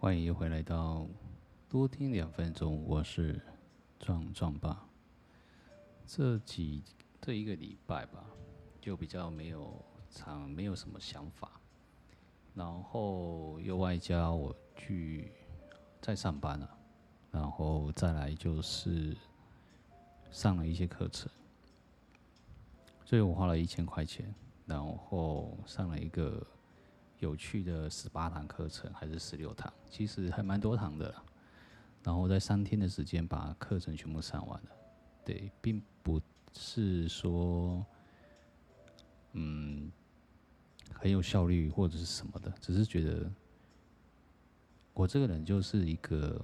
欢迎又回来到多听两分钟，我是壮壮爸。这几这一个礼拜吧，就比较没有常，没有什么想法，然后又外加我去在上班了，然后再来就是上了一些课程，所以我花了一千块钱，然后上了一个有趣的十八堂课程，还是十六堂，其实还蛮多堂的，然后在三天的时间把课程全部上完了，对，并不。是说，嗯，很有效率或者是什么的，只是觉得我这个人就是一个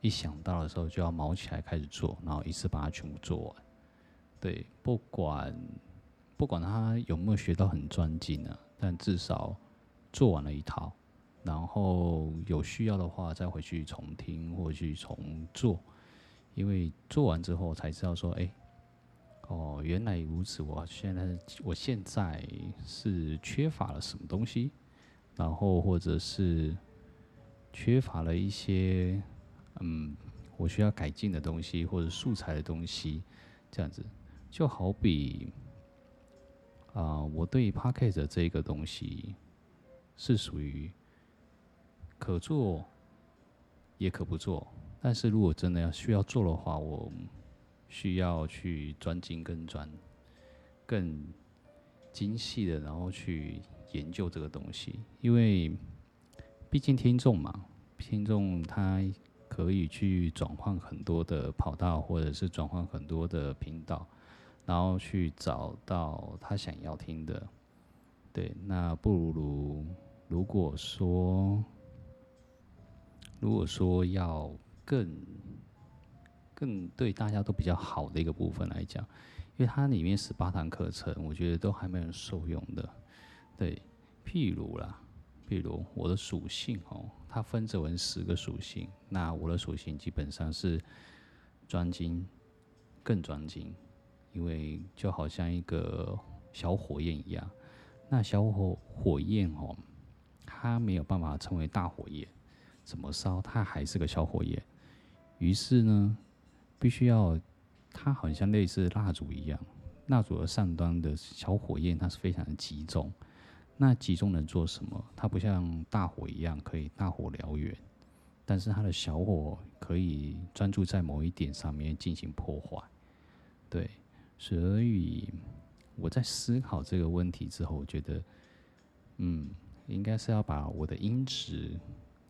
一想到的时候就要卯起来开始做，然后一次把它全部做完。对，不管不管他有没有学到很专精呢，但至少做完了一套，然后有需要的话再回去重听或去重做，因为做完之后才知道说，哎。哦，原来如此！我现在我现在是缺乏了什么东西，然后或者是缺乏了一些嗯，我需要改进的东西或者素材的东西，这样子就好比啊、我对 Podcast 这个东西是属于可做也可不做，但是如果真的要需要做的话，我。需要去专精跟专、更精细的，然后去研究这个东西，因为毕竟听众嘛，听众他可以去转换很多的跑道，或者是转换很多的频道，然后去找到他想要听的。对，那不如如果说，如果说要更。更对大家都比较好的一个部分来讲，因为它里面十八堂课程，我觉得都还蛮受用的。对，譬如啦，譬如我的属性哦，它分着为十个属性，那我的属性基本上是专精，更专精，因为就好像一个小火焰一样，那小火火焰哦，它没有办法成为大火焰，怎么烧它还是个小火焰，于是呢。必须要，它好像类似蜡烛一样，蜡烛的上端的小火焰，它是非常的集中。那集中能做什么？它不像大火一样可以大火燎原，但是它的小火可以专注在某一点上面进行破坏。对，所以我在思考这个问题之后，我觉得，嗯，应该是要把我的音质，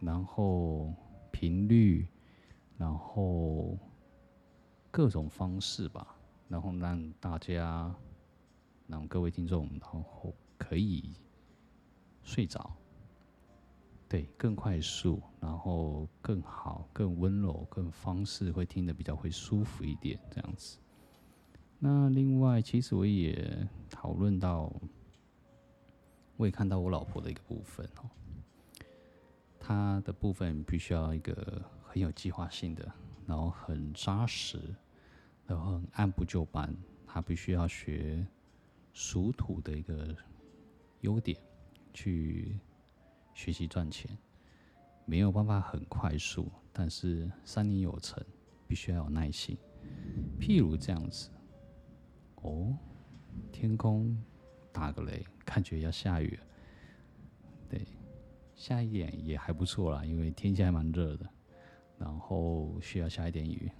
然后频率，然后。各种方式吧，然后让大家，让各位听众，然后可以睡着，对，更快速，然后更好，更温柔，更方式会听得比较会舒服一点，这样子。那另外，其实我也讨论到，我也看到我老婆的一个部分哦，她的部分必须要一个很有计划性的，然后很扎实。然后按部就班，她必须要学属土的一个优点，去学习赚钱，没有办法很快速，但是三年有成，必须要有耐心。譬如这样子，哦，天空打个雷，感觉要下雨，对，下一点也还不错啦，因为天气还蛮热的，然后需要下一点雨。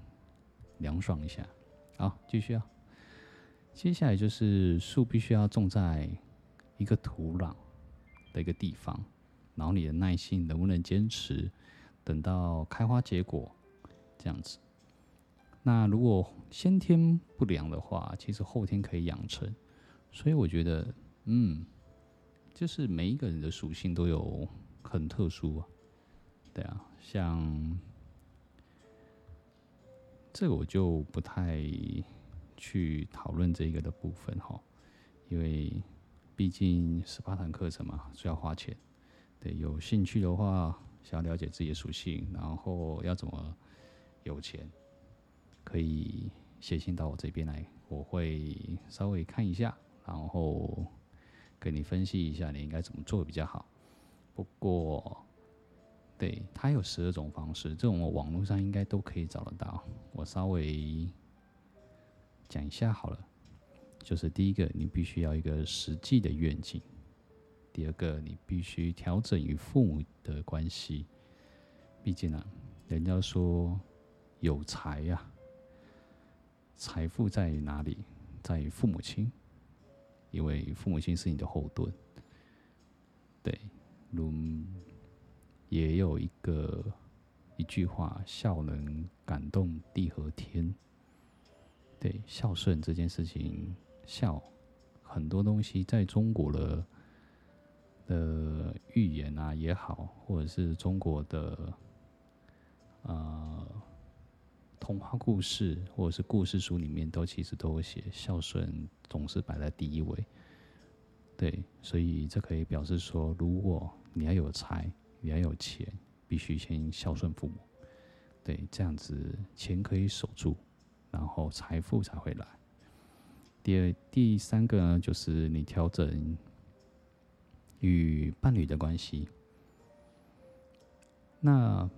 凉爽一下，好，继续啊。接下来就是树必须要种在一个土壤的一个地方，然后你的耐心能不能坚持，等到开花结果这样子。那如果先天不良的话，其实后天可以养成。所以我觉得，嗯，就是每一个人的属性都有很特殊啊。对啊，像。这个我就不太去讨论这个的部分哈，因为毕竟十八堂课程嘛，需要花钱。对，有兴趣的话，想要了解自己的属性，然后要怎么有钱，可以写信到我这边来，我会稍微看一下，然后跟你分析一下你应该怎么做比较好。不过，对，它有十二种方式，这种我网络上应该都可以找得到。我稍微讲一下好了，就是第一个，你必须要一个实际的愿景；第二个，你必须调整与父母的关系。毕竟呢、啊，人家说有财呀、财富在哪里？在于父母亲，因为父母亲是你的后盾。对，如。也有一个一句话：“孝能感动地和天。”对，孝顺这件事情，孝很多东西在中国的的寓言啊也好，或者是中国的呃童话故事，或者是故事书里面，都其实都有写孝顺总是摆在第一位。对，所以这可以表示说，如果你要有财。你要有钱，必须先孝顺父母，对，这样子钱可以守住，然后财富才会来。第二、第三个呢，就是你调整与伴侣的关系。那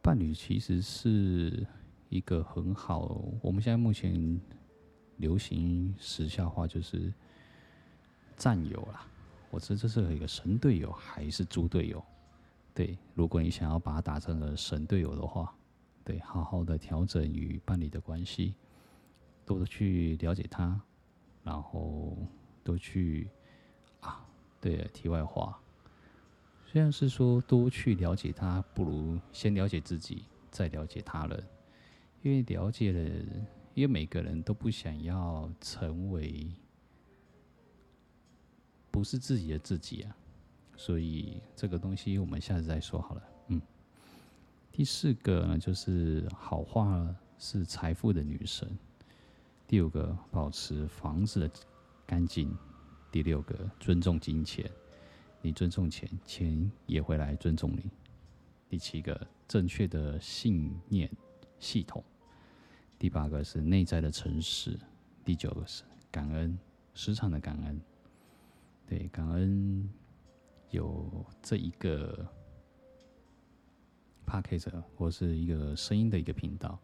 伴侣其实是一个很好，我们现在目前流行时下话就是战友啦。我知这是一个神队友还是猪队友？对，如果你想要把它打成了神队友的话，对，好好的调整与伴侣的关系，多的去了解他，然后多去啊，对，题外话，虽然是说多去了解他，不如先了解自己，再了解他人，因为了解了，因为每个人都不想要成为不是自己的自己啊。所以这个东西我们下次再说好了。嗯，第四个呢，就是好话是财富的女神。第五个，保持房子的干净。第六个，尊重金钱。你尊重钱，钱也会来尊重你。第七个，正确的信念系统。第八个是内在的诚实。第九个是感恩，时常的感恩。对，感恩。有这一个 podcast 或是一个声音的一个频道，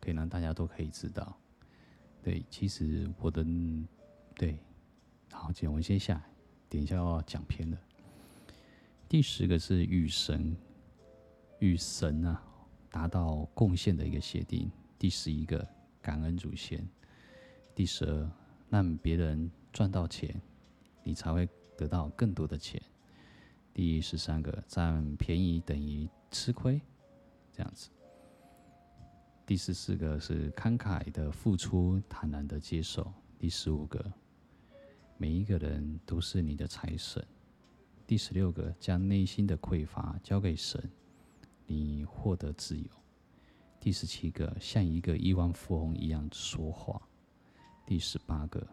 可以让大家都可以知道。对，其实我的对，好，姐，我们先下，等一下要讲篇的。第十个是与神与神啊达到贡献的一个协定。第十一个感恩祖先。第十二，让别人赚到钱，你才会得到更多的钱。第十三个，占便宜等于吃亏，这样子。第十四个是慷慨的付出，坦然的接受。第十五个，每一个人都是你的财神。第十六个，将内心的匮乏交给神，你获得自由。第十七个，像一个亿万富翁一样说话。第十八个，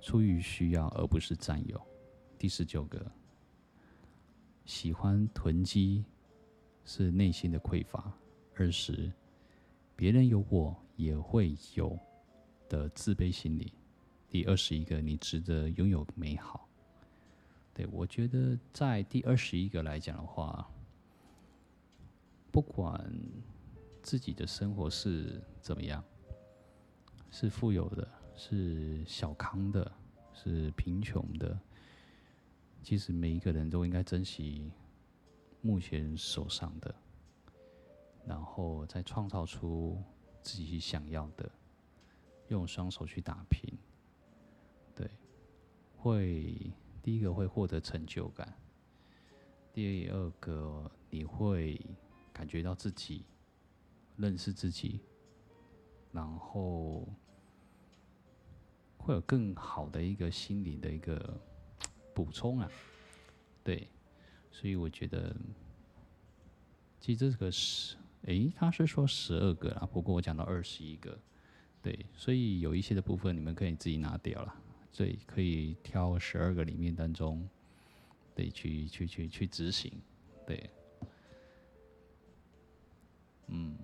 出于需要而不是占有。第十九个。喜欢囤积是内心的匮乏。二十，别人有我也会有的自卑心理。第二十一个，你值得拥有美好。对，我觉得在第二十一个来讲的话，不管自己的生活是怎么样，是富有的，是小康的，是贫穷的。其实每一个人都应该珍惜目前手上的，然后再创造出自己想要的，用双手去打拼。对，会第一个会获得成就感，第二个你会感觉到自己认识自己，然后会有更好的一个心理的一个。补充啊，对，所以我觉得，其实这个是，诶，他是说十二个啊，不过我讲到二十一个，对，所以有一些的部分你们可以自己拿掉了，所以可以挑十二个里面当中，对，去去去去执行，对，嗯，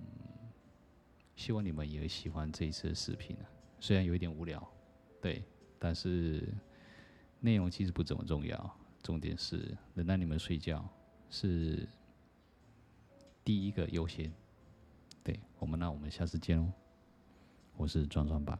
希望你们也喜欢这一次的视频啊，虽然有一点无聊，对，但是。内容其实不怎么重要，重点是能让你们睡觉，是第一个优先。对我们，那我们下次见喽。我是壮壮爸。